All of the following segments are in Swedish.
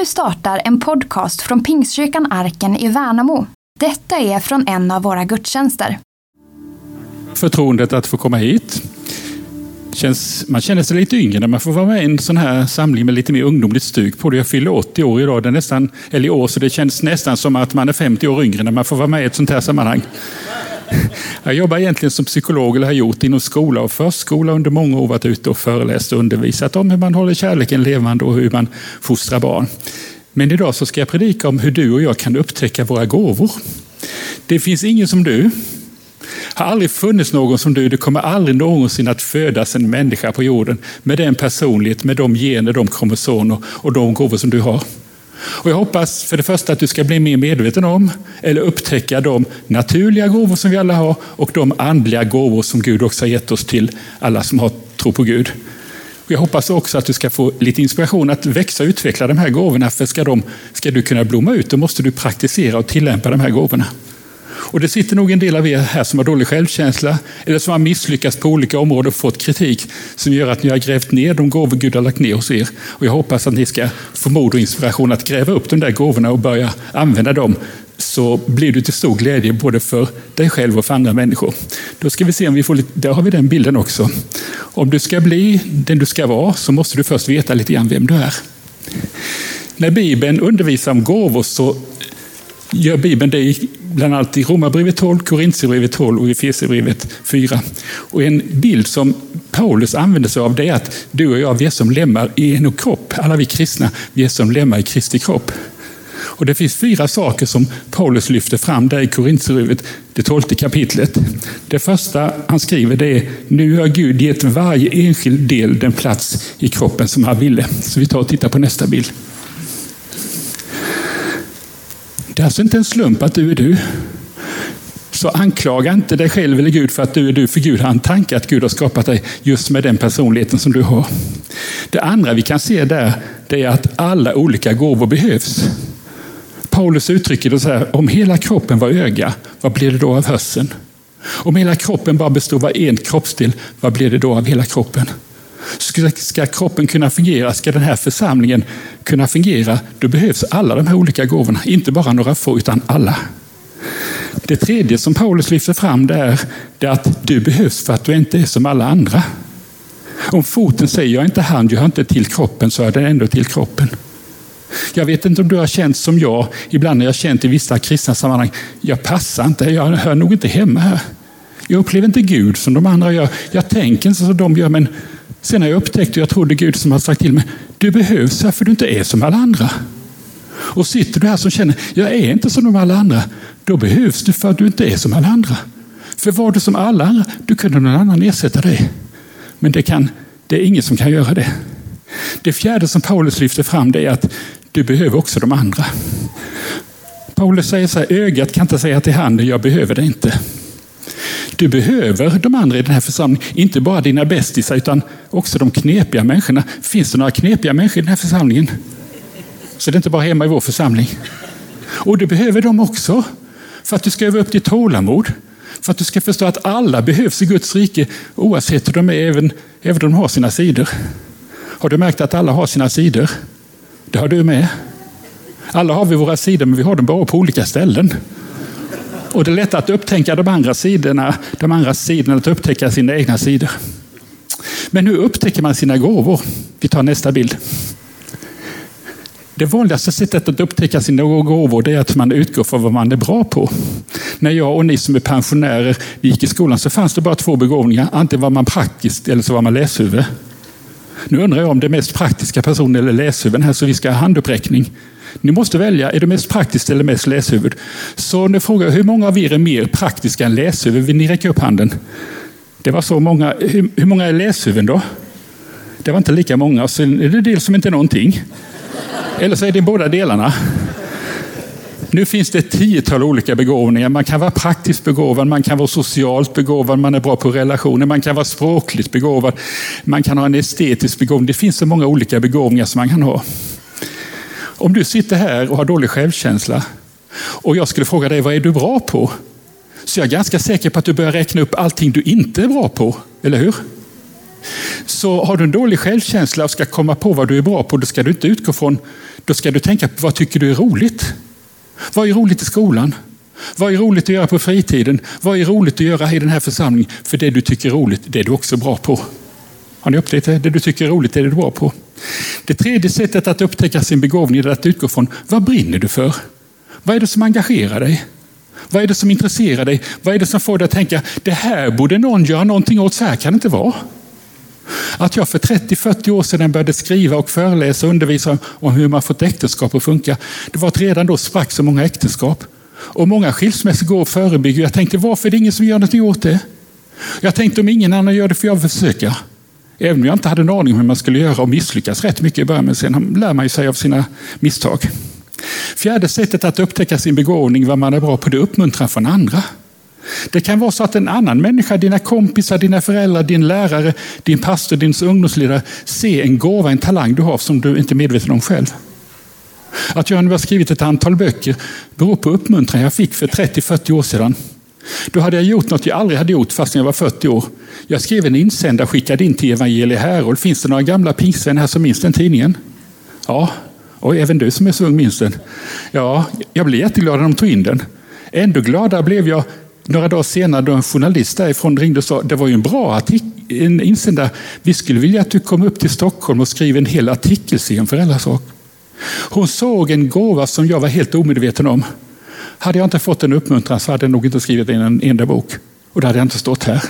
Nu startar en podcast från Pingstkyrkan Arken i Värnamo. Detta är från en av våra gudstjänster. Förtroendet att få komma hit. Känns, man känner sig lite yngre när man får vara med i en sån här samling med lite mer ungdomligt stuk på det. Jag fyller 80 år idag, det är nästan, eller i år, så det känns nästan som att man är 50 år yngre när man får vara med i ett sånt här sammanhang. Jag jobbar egentligen som psykolog, eller har gjort, inom skola och förskola under många år. varit ute och föreläst och undervisat om hur man håller kärleken levande och hur man fostrar barn. Men idag så ska jag predika om hur du och jag kan upptäcka våra gåvor. Det finns ingen som du. har aldrig funnits någon som du. Det kommer aldrig någonsin att födas en människa på jorden med den personlighet, med de gener, de kromosomer och de gåvor som du har. Och jag hoppas för det första att du ska bli mer medveten om, eller upptäcka de naturliga gåvor som vi alla har och de andliga gåvor som Gud också har gett oss till alla som har tro på Gud. Och jag hoppas också att du ska få lite inspiration att växa och utveckla de här gåvorna, för ska, de, ska du kunna blomma ut, då måste du praktisera och tillämpa de här gåvorna. Och det sitter nog en del av er här som har dålig självkänsla eller som har misslyckats på olika områden och fått kritik som gör att ni har grävt ner de gåvor Gud har lagt ner hos er. Och jag hoppas att ni ska få mod och inspiration att gräva upp de där gåvorna och börja använda dem så blir du till stor glädje både för dig själv och för andra människor. Då ska vi se om vi får lite, där har vi den bilden också. Om du ska bli den du ska vara så måste du först veta lite grann vem du är. När Bibeln undervisar om gåvor så gör Bibeln det bland annat i Romarbrevet 12, Korintierbrevet 12 och Efesierbrevet 4. Och en bild som Paulus använder sig av det är att du och jag, vi är som lemmar i en kropp. Alla vi kristna, vi är som lemmar i Kristi kropp. Och det finns fyra saker som Paulus lyfter fram där i Korintierbrevet, det tolfte kapitlet. Det första han skriver det är, nu har Gud gett varje enskild del den plats i kroppen som han ville. Så vi tar och tittar på nästa bild. Det är alltså inte en slump att du är du. Så anklaga inte dig själv eller Gud för att du är du, för Gud har en tanke att Gud har skapat dig just med den personligheten som du har. Det andra vi kan se där, det är att alla olika gåvor behövs. Paulus uttrycker det så här, om hela kroppen var öga, vad blir det då av hörseln? Om hela kroppen bara består av en kroppsdel, vad blir det då av hela kroppen? Ska, ska kroppen kunna fungera, ska den här församlingen kunna fungera, då behövs alla de här olika gåvorna. Inte bara några få, utan alla. Det tredje som Paulus lyfter fram det är, det är att du behövs för att du inte är som alla andra. Om foten säger jag är inte hand, jag hör inte till kroppen, så är den ändå till kroppen. Jag vet inte om du har känt som jag, ibland har jag känt i vissa kristna sammanhang, jag passar inte, jag hör nog inte hemma här. Jag upplever inte Gud som de andra gör. Jag tänker inte som de gör, men Sen har jag upptäckt, och jag tror det är Gud som har sagt till mig, du behövs här för du inte är som alla andra. Och sitter du här som känner, jag är inte som de alla andra, då behövs du för att du inte är som alla andra. För var du som alla andra, då kunde någon annan ersätta dig. Men det, kan, det är ingen som kan göra det. Det fjärde som Paulus lyfter fram det är att du behöver också de andra. Paulus säger så här, ögat kan inte säga till handen, jag behöver det inte. Du behöver de andra i den här församlingen, inte bara dina bästisar utan också de knepiga människorna. Finns det några knepiga människor i den här församlingen? Så det är inte bara hemma i vår församling. Och du behöver dem också för att du ska öva upp ditt tålamod. För att du ska förstå att alla behövs i Guds rike oavsett hur de är, även, även om de har sina sidor. Har du märkt att alla har sina sidor? Det har du med. Alla har vi våra sidor, men vi har dem bara på olika ställen. Och det är lätt att upptäcka de andra sidorna, de andra sidorna, att upptäcka sina egna sidor. Men hur upptäcker man sina gåvor? Vi tar nästa bild. Det vanligaste sättet att upptäcka sina gåvor är att man utgår från vad man är bra på. När jag och ni som är pensionärer gick i skolan så fanns det bara två begåvningar. Antingen var man praktisk eller så var man läshuvud. Nu undrar jag om det är mest praktiska personen eller läshuvuden här, så vi ska ha handuppräckning. Ni måste välja, är det mest praktiskt eller mest läshuvud? Så nu frågar jag, hur många av er är mer praktiska än läshuvud? Vill ni räcka upp handen? Det var så många. Hur, hur många är läshuvuden då? Det var inte lika många. Sen är det en del som inte är någonting. Eller så är det båda delarna. Nu finns det ett tiotal olika begåvningar. Man kan vara praktiskt begåvad, man kan vara socialt begåvad, man är bra på relationer, man kan vara språkligt begåvad, man kan ha en estetisk begåvning. Det finns så många olika begåvningar som man kan ha. Om du sitter här och har dålig självkänsla och jag skulle fråga dig, vad är du bra på? Så jag är ganska säker på att du börjar räkna upp allting du inte är bra på, eller hur? Så har du en dålig självkänsla och ska komma på vad du är bra på, då ska du inte utgå från då ska du tänka på vad tycker du är roligt? Vad är roligt i skolan? Vad är roligt att göra på fritiden? Vad är roligt att göra i den här församlingen? För det du tycker är roligt, det är du också bra på. Har ni upptäckt det? Det du tycker är roligt, det är du bra på. Det tredje sättet att upptäcka sin begåvning är att utgå från vad brinner du för? Vad är det som engagerar dig? Vad är det som intresserar dig? Vad är det som får dig att tänka, det här borde någon göra någonting åt, så här kan det inte vara. Att jag för 30-40 år sedan började skriva och föreläsa och undervisa om hur man fått äktenskap att funka, det var att redan då sprack så många äktenskap. Och många skilsmässor går att förebygga. Jag tänkte, varför är det ingen som gör någonting åt det? Jag tänkte, om ingen annan gör det får jag försöka. Även om jag inte hade en aning om hur man skulle göra och misslyckas rätt mycket i början, men sen lär man sig av sina misstag. Fjärde sättet att upptäcka sin begåvning, vad man är bra på, det uppmuntrar från andra. Det kan vara så att en annan människa, dina kompisar, dina föräldrar, din lärare, din pastor, din ungdomsledare, ser en gåva, en talang du har som du inte är medveten om själv. Att jag nu har skrivit ett antal böcker beror på uppmuntran jag fick för 30-40 år sedan. Då hade jag gjort något jag aldrig hade gjort fast jag var 40 år. Jag skrev en insändare och skickade in till Evangelie Herold. Finns det några gamla pingstvänner här som minns den tidningen? Ja, och även du som är så ung minns den. Ja, jag blev jätteglad när de tog in den. Ändå gladare blev jag några dagar senare då en journalist därifrån ringde och sa det var ju en bra artikel, en insändare. Vi skulle vilja att du kom upp till Stockholm och skrev en hel artikelserie om föräldrasak. Hon såg en gåva som jag var helt omedveten om. Hade jag inte fått en uppmuntran så hade jag nog inte skrivit en enda bok. Och då hade jag inte stått här.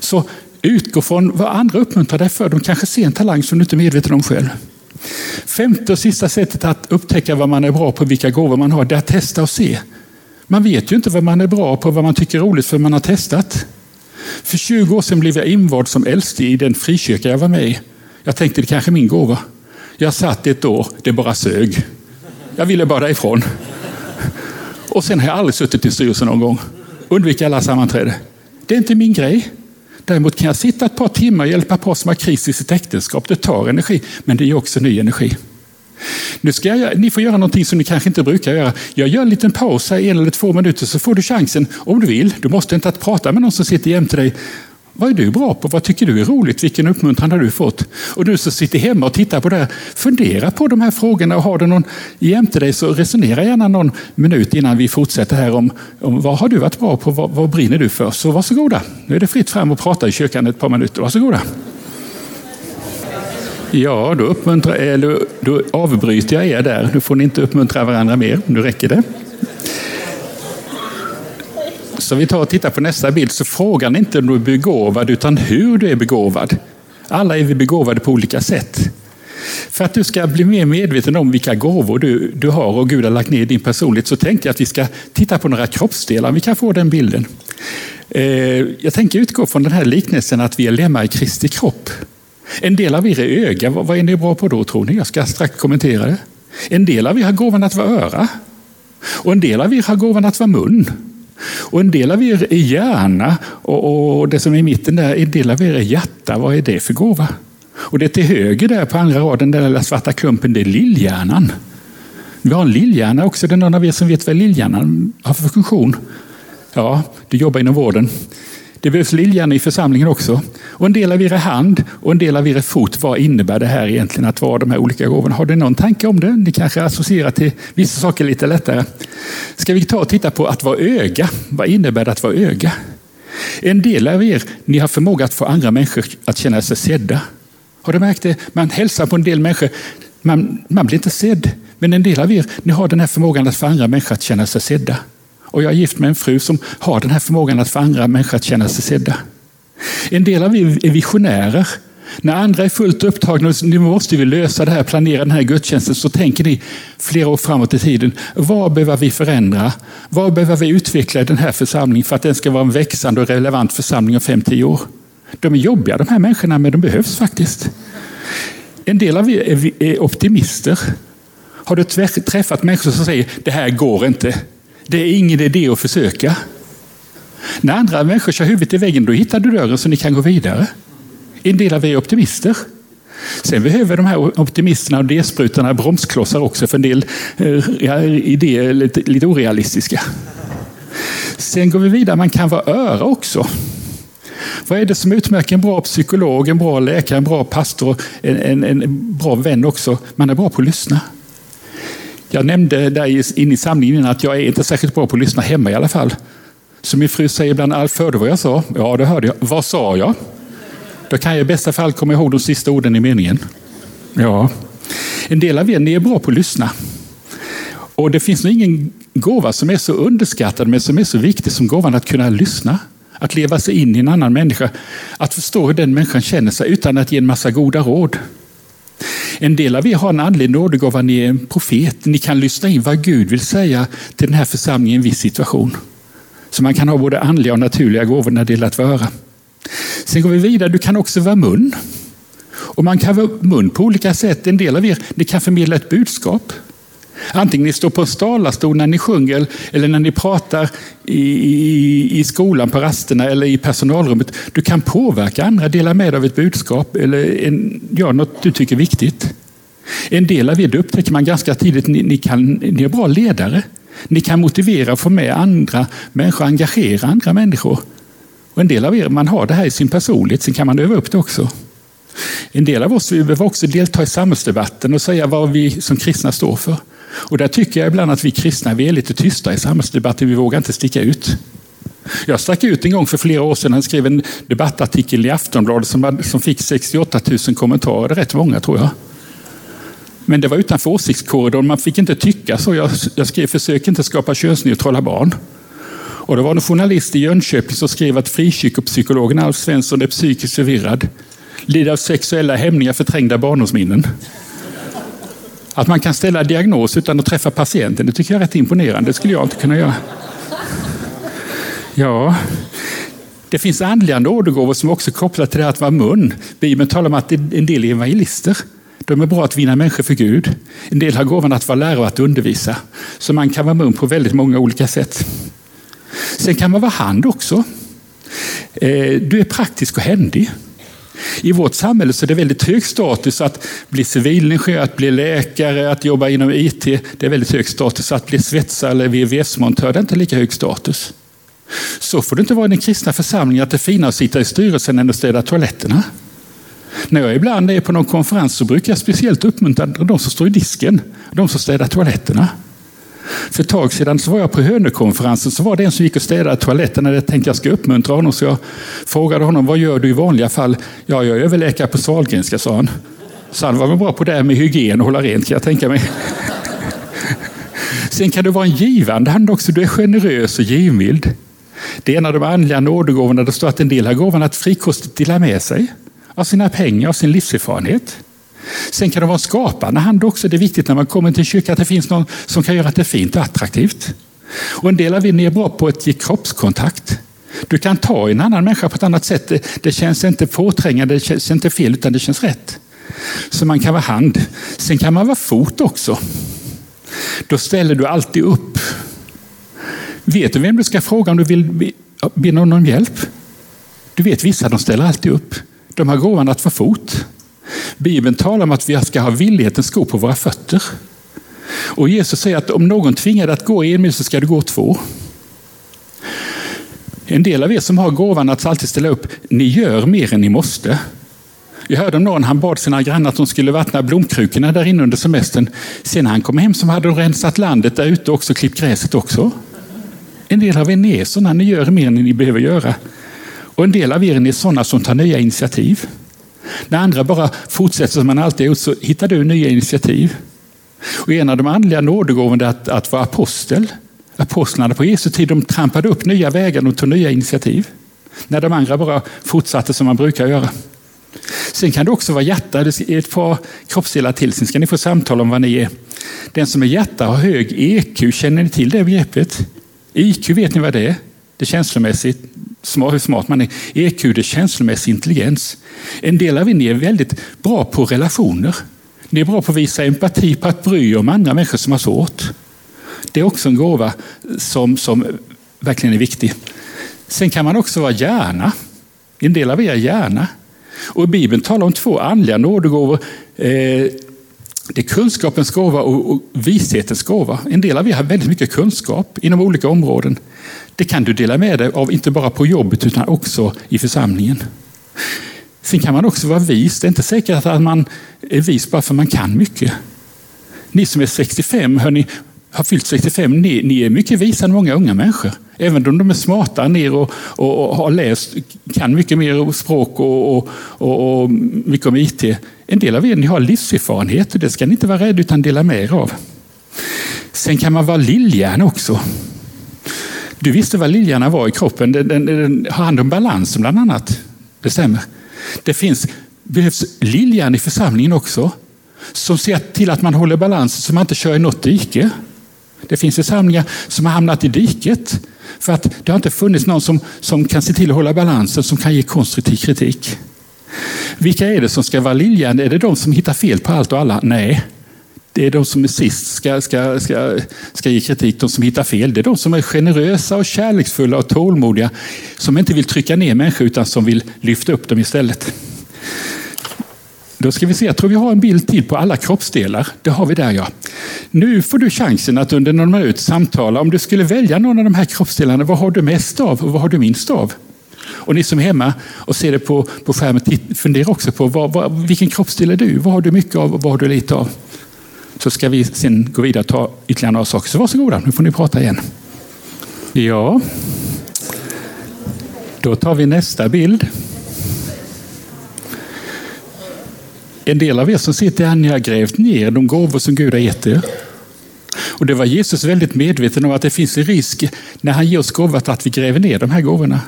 Så utgå från vad andra uppmuntrar dig för. De kanske ser en talang som du inte är medveten om själv. Femte och sista sättet att upptäcka vad man är bra på, vilka gåvor man har, det är att testa och se. Man vet ju inte vad man är bra på, vad man tycker är roligt för man har testat. För 20 år sedan blev jag invald som äldste i den frikyrka jag var med i. Jag tänkte det kanske är min gåva. Jag satt ett år, det bara sög. Jag ville bara därifrån. Och sen har jag aldrig suttit i styrelsen någon gång. Undviker alla sammanträden. Det är inte min grej. Däremot kan jag sitta ett par timmar och hjälpa par som har kris i sitt äktenskap. Det tar energi, men det ger också ny energi. Nu ska jag, ni får göra någonting som ni kanske inte brukar göra. Jag gör en liten paus här, en eller två minuter, så får du chansen, om du vill. Du måste inte att prata med någon som sitter jämte dig. Vad är du bra på? Vad tycker du är roligt? Vilken uppmuntran har du fått? Och du som sitter hemma och tittar på det här, fundera på de här frågorna och har du någon jämte dig så resonera gärna någon minut innan vi fortsätter här om, om vad har du varit bra på? Vad, vad brinner du för? Så varsågoda. Nu är det fritt fram och prata i kyrkan ett par minuter. Varsågoda. Ja, då, uppmuntrar, eller, då avbryter jag er där. Nu får ni inte uppmuntra varandra mer. Nu räcker det. Så vi tar och tittar på nästa bild. Så frågan är inte om du är begåvad, utan hur du är begåvad. Alla är vi begåvade på olika sätt. För att du ska bli mer medveten om vilka gåvor du, du har och Gud har lagt ner i din personlighet så tänkte jag att vi ska titta på några kroppsdelar. Vi kan få den bilden. Eh, jag tänker utgå från den här liknelsen att vi är lemmar i Kristi kropp. En del av er är öga. Vad är ni bra på då tror ni? Jag ska strax kommentera det. En del av er har gåvan att vara öra. Och en del av er har gåvan att vara mun. Och en del av er är hjärna och, och det som är i mitten där, en del av er är hjärta. Vad är det för gåva? Och det till höger där på andra raden, den där svarta klumpen, det är lillhjärnan. Vi har en lillhjärna också. Det är någon av er som vet vad lillhjärnan har för funktion? Ja, du jobbar inom vården. Det behövs lillhjärna i församlingen också. Och en del av er är hand och en del av er är fot. Vad innebär det här egentligen att vara de här olika gåvorna? Har du någon tanke om det? Ni kanske associerar till vissa saker lite lättare. Ska vi ta och titta på att vara öga? Vad innebär det att vara öga? En del av er, ni har förmåga att få andra människor att känna sig sedda. Har du märkt det? Man hälsar på en del människor, man, man blir inte sedd. Men en del av er, ni har den här förmågan att få andra människor att känna sig sedda. Och jag är gift med en fru som har den här förmågan att få andra människor att känna sig sedda. En del av er är visionärer. När andra är fullt upptagna och nu måste vi lösa det här, planera den här gudstjänsten, så tänker ni flera år framåt i tiden. Vad behöver vi förändra? Vad behöver vi utveckla i den här församlingen för att den ska vara en växande och relevant församling om 5-10 år? De är jobbiga de här människorna, men de behövs faktiskt. En del av er är optimister. Har du träffat människor som säger det här går inte? Det är ingen idé att försöka. När andra människor kör huvudet i väggen, då hittar du dörren så ni kan gå vidare. En del av er är optimister. Sen behöver de här optimisterna och idésprutarna bromsklossar också, för en del eh, idéer är lite, lite orealistiska. Sen går vi vidare, man kan vara öra också. Vad är det som utmärker en bra psykolog, en bra läkare, en bra pastor, en, en, en bra vän också? Man är bra på att lyssna. Jag nämnde där inne i samlingen att jag är inte särskilt bra på att lyssna hemma i alla fall. Så min fru säger ibland, Alf, hörde vad jag sa? Ja, det hörde jag. Vad sa jag? Då kan jag i bästa fall komma ihåg de sista orden i meningen. Ja, en del av er ni är bra på att lyssna. Och det finns nog ingen gåva som är så underskattad men som är så viktig som gåvan att kunna lyssna. Att leva sig in i en annan människa. Att förstå hur den människan känner sig utan att ge en massa goda råd. En del av er har en andlig nådegåva, ni är en profet. Ni kan lyssna in vad Gud vill säga till den här församlingen i en viss situation. Så man kan ha både andliga och naturliga gåvor när det gäller att vara. Sen går vi vidare, du kan också vara mun. Och man kan vara mun på olika sätt. En del av er ni kan förmedla ett budskap. Antingen ni står på en talarstol när ni sjunger eller när ni pratar i, i, i skolan på rasterna eller i personalrummet. Du kan påverka andra, dela med dig av ett budskap eller en, ja, något du tycker är viktigt. En del av er, det upptäcker man ganska tidigt, ni, ni, kan, ni är bra ledare. Ni kan motivera och få med andra människor, engagera andra människor. Och en del av er, man har det här i sin personlighet, sen kan man öva upp det också. En del av oss vi behöver också delta i samhällsdebatten och säga vad vi som kristna står för. Och där tycker jag ibland att vi kristna vi är lite tysta i samhällsdebatten, vi vågar inte sticka ut. Jag stack ut en gång för flera år sedan jag skrev en debattartikel i Aftonbladet som, som fick 68 000 kommentarer, rätt många tror jag. Men det var utanför åsiktskorridoren, man fick inte tycka så. Jag, jag skrev försök inte skapa könsneutrala barn. Och det var en journalist i Jönköping som skrev att frikyrkopsykologen Alf Svensson är psykiskt förvirrad, lider av sexuella hämningar, förträngda barndomsminnen. Att man kan ställa diagnos utan att träffa patienten, det tycker jag är rätt imponerande. Det skulle jag inte kunna göra. Ja, det finns andliga nådegåvor som också är kopplade till det att vara mun. Bibeln talar om att en del är evangelister. De är bra att vinna människor för Gud. En del har gåvan att vara lärare och att undervisa. Så man kan vara mun på väldigt många olika sätt. Sen kan man vara hand också. Eh, du är praktisk och händig. I vårt samhälle så är det väldigt hög status att bli civilingenjör, att bli läkare, att jobba inom IT. Det är väldigt hög status. Att bli svetsare eller VVS-montör, det är inte lika hög status. Så får det inte vara i den kristna församlingen att det är finare att sitta i styrelsen än att städa toaletterna. När jag ibland är på någon konferens så brukar jag speciellt uppmuntra de som står i disken, de som städar toaletterna. För ett tag sedan så var jag på Hönökonferensen så var det en som gick och städade toaletterna. Jag tänkte att jag ska uppmuntra honom så jag frågade honom vad gör du i vanliga fall? Ja, jag är överläkare på Sahlgrenska, sa han. Så han var väl bra på det här med hygien och hålla rent kan jag tänka mig. Sen kan du vara en givande hand också. Du är generös och givmild. Det är en av de andliga nådegåvorna. Det står att en del har gåvan att frikostigt dela med sig av sina pengar och sin livserfarenhet. Sen kan det vara skapande hand också. Det är viktigt när man kommer till kyrkan att det finns någon som kan göra att det är fint och attraktivt. Och en del av er är bra på att ge kroppskontakt. Du kan ta en annan människa på ett annat sätt. Det känns inte påträngande, det känns inte fel, utan det känns rätt. Så man kan vara hand. Sen kan man vara fot också. Då ställer du alltid upp. Vet du vem du ska fråga om du vill be någon om hjälp? Du vet vissa, de ställer alltid upp. De har gåvan att få fot. Bibeln talar om att vi ska ha villighetens skor på våra fötter. Och Jesus säger att om någon tvingar dig att gå en mil så ska du gå två. En del av er som har gåvan att alltid ställa upp, ni gör mer än ni måste. Jag hörde om någon, han bad sina grannar att de skulle vattna blomkrukorna där inne under semestern. Sen när han kom hem så hade de rensat landet där ute också, klippt gräset också. En del av er är sådana, ni gör mer än ni behöver göra. Och en del av er är sådana som tar nya initiativ. När andra bara fortsätter som man alltid gjort så hittar du nya initiativ. Och en av de andliga nådegåvorna är att, att vara apostel. Apostlarna på Jesu tid de trampade upp nya vägar och tog nya initiativ. När de andra bara fortsatte som man brukar göra. Sen kan det också vara hjärta. Det är ett par kroppsdelar till. Sen ska ni få samtala om vad ni är. Den som är hjärta har hög EQ. Känner ni till det begreppet? IQ, vet ni vad det är? Det är känslomässigt hur smart man är. EQ det är känslomässig intelligens. En del av er är väldigt bra på relationer. Ni är bra på att visa empati, på att bry er om andra människor som har svårt. Det är också en gåva som, som verkligen är viktig. Sen kan man också vara hjärna. En del av er är hjärna. Och Bibeln talar om två andliga nådegåvor. Eh, det är kunskapens gåva och vishetens gåva. En del av er har väldigt mycket kunskap inom olika områden. Det kan du dela med dig av, inte bara på jobbet utan också i församlingen. Sen kan man också vara vis. Det är inte säkert att man är vis bara för man kan mycket. Ni som är 65, hörni, har fyllt 65, ni, ni är mycket visare än många unga människor. Även om de är smarta än er och, och, och, har läst, kan mycket mer språk och, och, mycket om IT. En del av er ni har livserfarenhet och det ska ni inte vara rädda utan dela med er av. Sen kan man vara lillhjärna också. Du visste vad liljarna var i kroppen. Den, den, den har hand om balansen bland annat. Det stämmer. Det finns, behövs liljan i församlingen också. Som ser till att man håller balansen så man inte kör i något dike. Det finns församlingar som har hamnat i diket för att det har inte funnits någon som, som kan se till att hålla balansen, som kan ge konstruktiv kritik. Vilka är det som ska vara liljan? Är det de som hittar fel på allt och alla? Nej, det är de som är sist ska, ska, ska, ska ge kritik, de som hittar fel. Det är de som är generösa och kärleksfulla och tålmodiga, som inte vill trycka ner människor utan som vill lyfta upp dem istället. Då ska vi se, jag tror vi har en bild till på alla kroppsdelar. Det har vi där ja. Nu får du chansen att under någon minut samtala. Om du skulle välja någon av de här kroppsdelarna, vad har du mest av och vad har du minst av? Och ni som är hemma och ser det på, på skärmen, fundera också på vad, vad, vilken kroppsdel är du? Vad har du mycket av och vad har du lite av? Så ska vi sen gå vidare och ta ytterligare några saker. Så varsågoda, nu får ni prata igen. Ja, då tar vi nästa bild. En del av er som sitter här, ni har grävt ner de gåvor som Gud har gett er. Och det var Jesus väldigt medveten om att det finns en risk när han ger oss gåvor att vi gräver ner de här gåvorna.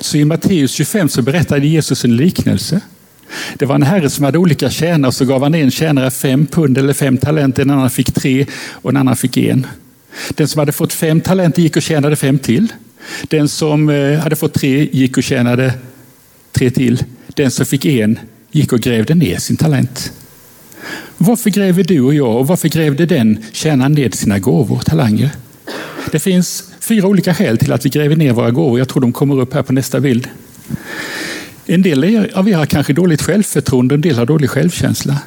Så i Matteus 25 så berättade Jesus en liknelse. Det var en herre som hade olika tjänare och så gav han en tjänare fem pund eller fem talenter, en annan fick tre och en annan fick en. Den som hade fått fem talenter gick och tjänade fem till. Den som eh, hade fått tre gick och tjänade tre till. Den som fick en gick och grävde ner sin talent. Varför gräver du och jag och varför grävde den tjänaren ner sina gåvor, och talanger? Det finns fyra olika skäl till att vi gräver ner våra gåvor. Jag tror de kommer upp här på nästa bild. En del av er har kanske dåligt självförtroende, en del har dålig självkänsla.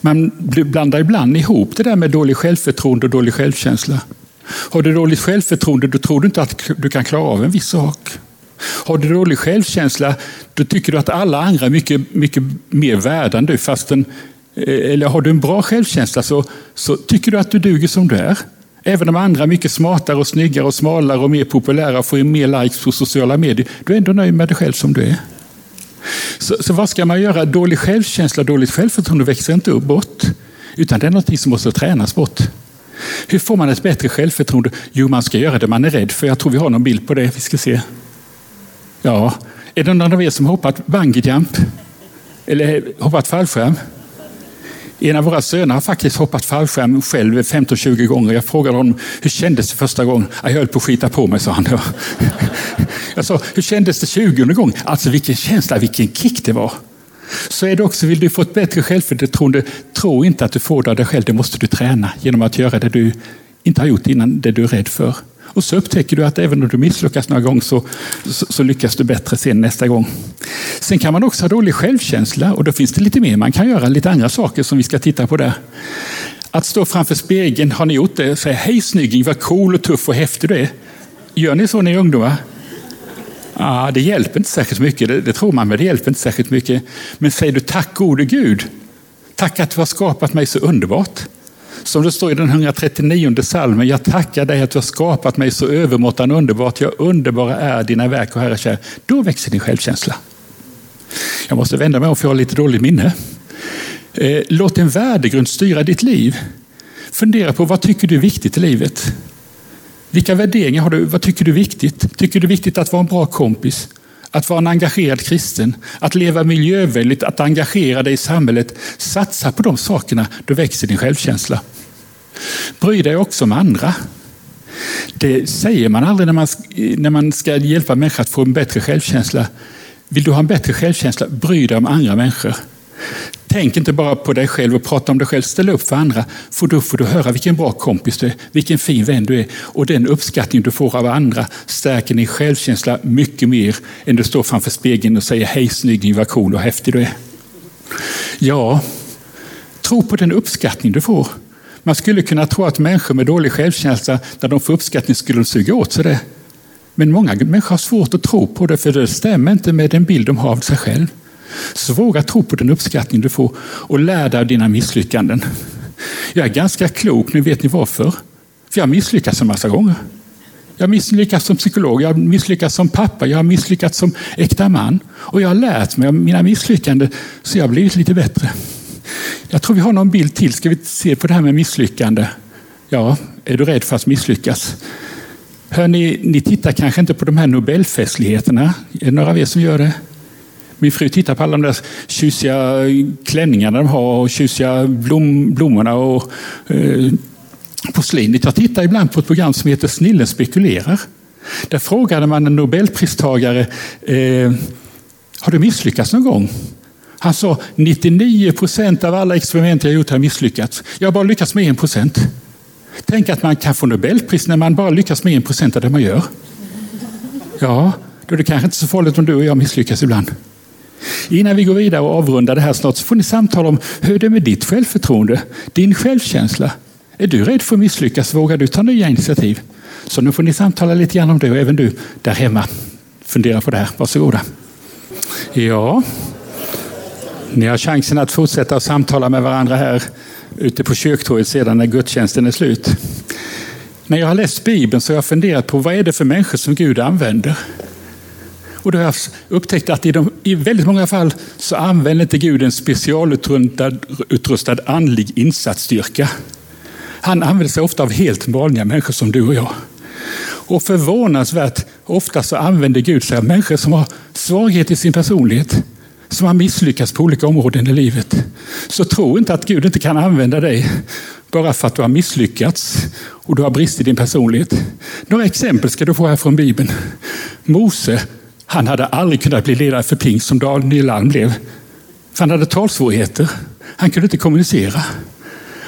Man blandar ibland ihop det där med dålig självförtroende och dålig självkänsla. Har du dåligt självförtroende då tror du inte att du kan klara av en viss sak. Har du dålig självkänsla, då tycker du att alla andra är mycket, mycket mer värda än du. Fastän, eh, eller har du en bra självkänsla så, så tycker du att du duger som du är. Även om andra är mycket smartare, och snyggare, och smalare och mer populära och får mer likes på sociala medier. Du är ändå nöjd med dig själv som du är. Så, så vad ska man göra? Dålig självkänsla dåligt självförtroende växer inte upp bort. Utan det är något som måste tränas bort. Hur får man ett bättre självförtroende? Jo, man ska göra det man är rädd för. Jag tror vi har någon bild på det. Vi ska se. Ja, är det någon av er som hoppat bungyjump? Eller hoppat fallskärm? En av våra söner har faktiskt hoppat fallskärm själv 15-20 gånger. Jag frågade honom, hur kändes det första gången? Jag höll på att skita på mig, sa han. Jag sa, hur kändes det 20 gången? Alltså vilken känsla, vilken kick det var. Så är det också, vill du få ett bättre självförtroende, tro inte att du får det av dig själv. Det måste du träna genom att göra det du inte har gjort innan, det du är rädd för. Och så upptäcker du att även om du misslyckas några gånger så, så, så, lyckas du bättre sen nästa gång. Sen kan man också ha dålig självkänsla och då finns det lite mer man kan göra, lite andra saker som vi ska titta på där. Att stå framför spegeln, har ni gjort det? Säga hej snygging, vad cool och tuff och häftig du är. Gör ni så när ni är ungdomar? Ja, det hjälper inte särskilt mycket, det, det tror man, men det hjälper inte särskilt mycket. Men säger du tack gode Gud, tack att du har skapat mig så underbart. Som det står i den 139 salmen, jag tackar dig att du har skapat mig så övermåttan underbart. jag underbara är dina verk och Herre kär. Då växer din självkänsla. Jag måste vända mig om för jag har lite dåligt minne. Eh, låt en värdegrund styra ditt liv. Fundera på vad tycker du är viktigt i livet? Vilka värderingar har du? Vad tycker du är viktigt? Tycker du är viktigt att vara en bra kompis? Att vara en engagerad kristen, att leva miljövänligt, att engagera dig i samhället. Satsa på de sakerna, då växer din självkänsla. Bry dig också om andra. Det säger man aldrig när man, när man ska hjälpa människor att få en bättre självkänsla. Vill du ha en bättre självkänsla, bry dig om andra människor. Tänk inte bara på dig själv och prata om dig själv. Ställ upp för andra. För då får du höra vilken bra kompis du är, vilken fin vän du är. Och den uppskattning du får av andra stärker din självkänsla mycket mer än du står framför spegeln och säger hej snygging, vad cool och häftig du är. Ja, tro på den uppskattning du får. Man skulle kunna tro att människor med dålig självkänsla, när de får uppskattning skulle de suga åt sig det. Men många människor har svårt att tro på det, för det stämmer inte med den bild de har av sig själv. Så våga tro på den uppskattning du får och lär dig av dina misslyckanden. Jag är ganska klok, nu vet ni varför. För jag har misslyckats en massa gånger. Jag har misslyckats som psykolog, jag har misslyckats som pappa, jag har misslyckats som äkta man. Och jag har lärt mig av mina misslyckanden, så jag har blivit lite bättre. Jag tror vi har någon bild till. Ska vi se på det här med misslyckande? Ja, är du rädd för att misslyckas? Hör ni, ni tittar kanske inte på de här Nobelfestligheterna. Är det några av er som gör det? Min fru tittar på alla de där tjusiga eh, klänningarna de har och tjusiga blom, blommorna och eh, porslinet. Jag tittar ibland på ett program som heter Snillen spekulerar. Där frågade man en Nobelpristagare, eh, har du misslyckats någon gång? Han sa 99 procent av alla experiment jag gjort har misslyckats. Jag har bara lyckats med en procent. Tänk att man kan få Nobelpris när man bara lyckas med en procent av det man gör. Ja, då är det kanske inte så farligt om du och jag misslyckas ibland. Innan vi går vidare och avrundar det här snart så får ni samtala om hur det är med ditt självförtroende, din självkänsla. Är du rädd för att misslyckas? Vågar du ta nya initiativ? Så nu får ni samtala lite grann om det och även du där hemma. Fundera på det här. Varsågoda. Ja, ni har chansen att fortsätta samtala med varandra här ute på kyrktorget sedan när gudstjänsten är slut. När jag har läst Bibeln så har jag funderat på vad är det för människor som Gud använder. Och då har jag upptäckt att i, de, i väldigt många fall så använder inte Gud en specialutrustad andlig insatsstyrka. Han använder sig ofta av helt vanliga människor som du och jag. Och förvånansvärt ofta så använder Gud sig av människor som har svaghet i sin personlighet, som har misslyckats på olika områden i livet. Så tro inte att Gud inte kan använda dig bara för att du har misslyckats och du har brist i din personlighet. Några exempel ska du få här från Bibeln. Mose, han hade aldrig kunnat bli ledare för pingst som Daniel Alm blev. För han hade talsvårigheter. Han kunde inte kommunicera.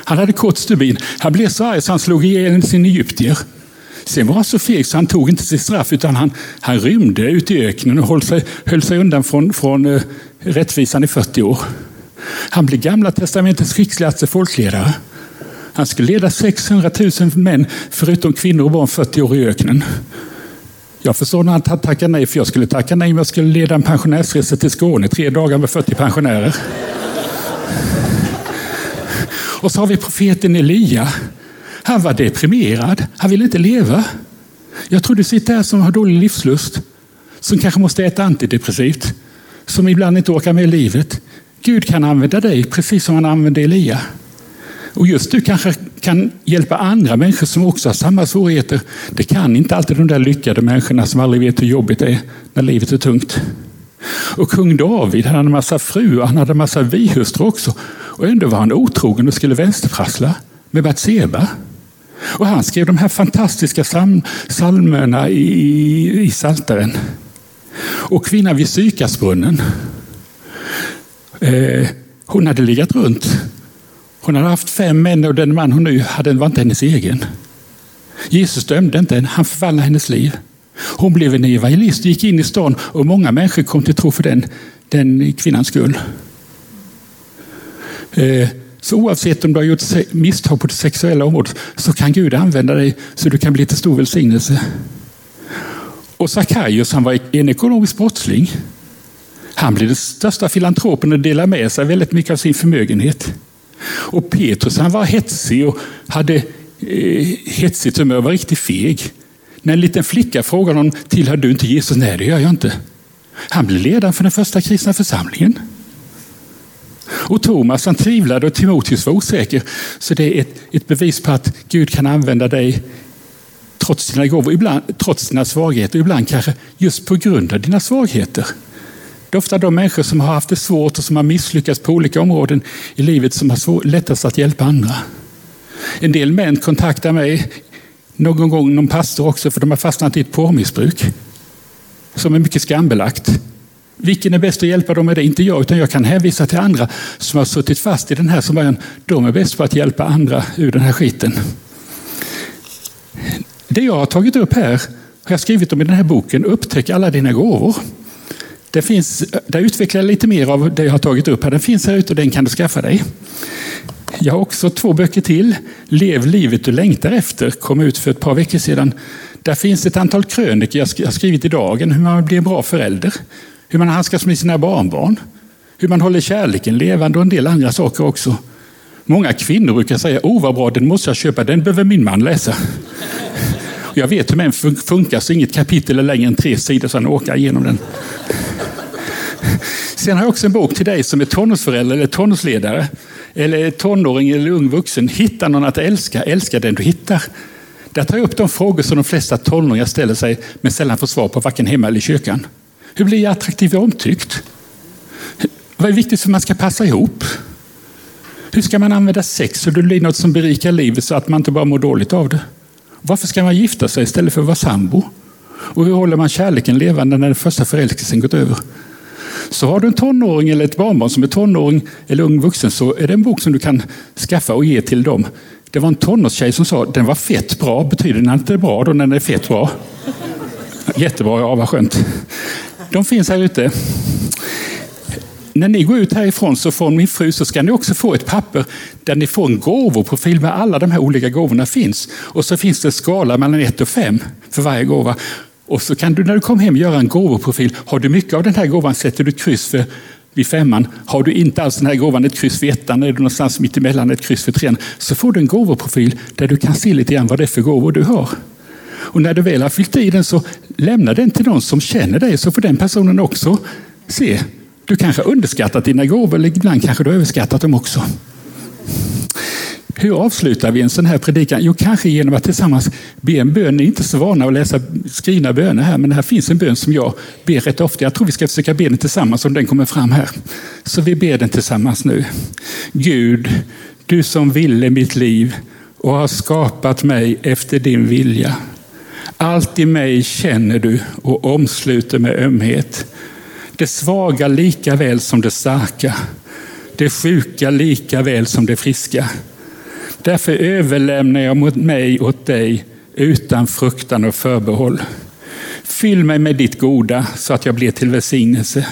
Han hade kort stubin. Han blev så arg så han slog ihjäl sin egyptier. Sen var han så feg så han tog inte sitt straff utan han, han rymde ut i öknen och höll sig, höll sig undan från, från uh, rättvisan i 40 år. Han blev Gamla testamentets skickligaste folkledare. Han skulle leda 600 000 män, förutom kvinnor och barn, 40 år i öknen. Jag förstår när han tackar nej, för jag skulle tacka nej om jag skulle leda en pensionärsresa till Skåne tre dagar med 40 pensionärer. Och så har vi profeten Elia. Han var deprimerad. Han ville inte leva. Jag tror du sitter här som har dålig livslust. Som kanske måste äta antidepressivt. Som ibland inte orkar med livet. Gud kan använda dig precis som han använde Elia. Och just du kanske kan hjälpa andra människor som också har samma svårigheter. Det kan inte alltid de där lyckade människorna som aldrig vet hur jobbigt det är när livet är tungt. Och kung David han hade en massa fruar, han hade en massa bihustrur också. Och ändå var han otrogen och skulle vänsterprassla med Batseba. Och han skrev de här fantastiska psalmerna i, i Saltaren. Och kvinnan vid Sykasbrunnen, eh, hon hade legat runt. Hon hade haft fem män och den man hon nu hade var inte hennes egen. Jesus dömde inte henne, han förvandlade hennes liv. Hon blev en evangelist och gick in i stan och många människor kom till tro för den, den kvinnans skull. Eh, så oavsett om du har gjort misstag på det sexuella området så kan Gud använda dig så du kan bli till stor välsignelse. Och Sackaios han var en ekonomisk brottsling. Han blev den största filantropen och delade med sig väldigt mycket av sin förmögenhet. Och Petrus han var hetsig och hade eh, hetsigt humör, var riktigt feg. När en liten flicka frågade honom, tillhör du inte Jesus? Nej, det gör jag inte. Han blev ledaren för den första kristna församlingen. Och Thomas han tvivlade och Timoteus var osäker. Så det är ett, ett bevis på att Gud kan använda dig trots dina gåvor, ibland, trots dina svagheter, ibland kanske just på grund av dina svagheter. Det är ofta de människor som har haft det svårt och som har misslyckats på olika områden i livet som har svår, lättast att hjälpa andra. En del män kontaktar mig, någon gång någon pastor också, för de har fastnat i ett porrmissbruk som är mycket skambelagt. Vilken är bäst att hjälpa dem med det inte jag, utan jag kan hänvisa till andra som har suttit fast i den här som början. De är bäst på att hjälpa andra ur den här skiten. Det jag har tagit upp här har jag skrivit om i den här boken, Upptäck alla dina gåvor. Det finns, där utvecklar jag lite mer av det jag har tagit upp här. Den finns här ute och den kan du skaffa dig. Jag har också två böcker till. Lev livet du längtar efter kom ut för ett par veckor sedan. Där finns ett antal krönikor jag har skrivit i dagen, hur man blir en bra förälder, hur man handskas med sina barnbarn, hur man håller kärleken levande och en del andra saker också. Många kvinnor brukar säga, oh vad bra, den måste jag köpa, den behöver min man läsa. Jag vet hur män funkar, så inget kapitel är längre än tre sidor, så han åker igenom den. Sen har jag också en bok till dig som är tonårsförälder eller tonårsledare, eller tonåring eller ung vuxen. Hitta någon att älska, älska den du hittar. Där tar jag upp de frågor som de flesta tonåringar ställer sig, men sällan får svar på, varken hemma eller i kyrkan. Hur blir jag attraktiv och omtyckt? Vad är viktigt för att man ska passa ihop? Hur ska man använda sex så det blir något som berikar livet så att man inte bara mår dåligt av det? Varför ska man gifta sig istället för att vara sambo? Och hur håller man kärleken levande när den första förälskelsen gått över? Så har du en tonåring eller ett barnbarn som är tonåring eller ung vuxen så är det en bok som du kan skaffa och ge till dem. Det var en tonårstjej som sa den var fett bra. Betyder den inte bra då när den är fett bra? Jättebra, ja vad skönt. De finns här ute. När ni går ut härifrån så från min fru så ska ni också få ett papper där ni får en gåvoprofil med alla de här olika gåvorna finns. Och så finns det en skala mellan 1 och 5 för varje gåva. Och så kan du när du kommer hem göra en gåvoprofil. Har du mycket av den här gåvan sätter du ett kryss för vid femman. Har du inte alls den här gåvan, ett kryss vid ettan, är du någonstans mitt emellan ett kryss för trean, så får du en gåvoprofil där du kan se lite grann vad det är för gåvor du har. Och när du väl har fyllt i den så lämna den till någon som känner dig så får den personen också se. Du kanske har underskattat dina gåvor eller ibland kanske du har överskattat dem också. Hur avslutar vi en sån här predikan? Jo, kanske genom att tillsammans be en bön. Ni är inte så vana att läsa skrivna böner här, men här finns en bön som jag ber rätt ofta. Jag tror vi ska försöka be den tillsammans om den kommer fram här. Så vi ber den tillsammans nu. Gud, du som ville mitt liv och har skapat mig efter din vilja. Allt i mig känner du och omsluter med ömhet. Det svaga lika väl som det starka. Det sjuka lika väl som det friska. Därför överlämnar jag mot mig åt dig utan fruktan och förbehåll. Fyll mig med ditt goda så att jag blir till välsignelse.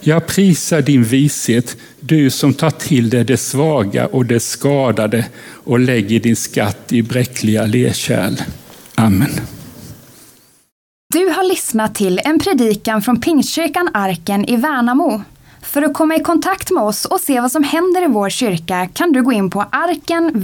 Jag prisar din vishet, du som tar till dig det svaga och det skadade och lägger din skatt i bräckliga lerkärl. Amen. Du har lyssnat till en predikan från Pingstkyrkan Arken i Värnamo. För att komma i kontakt med oss och se vad som händer i vår kyrka kan du gå in på arkenvmo.se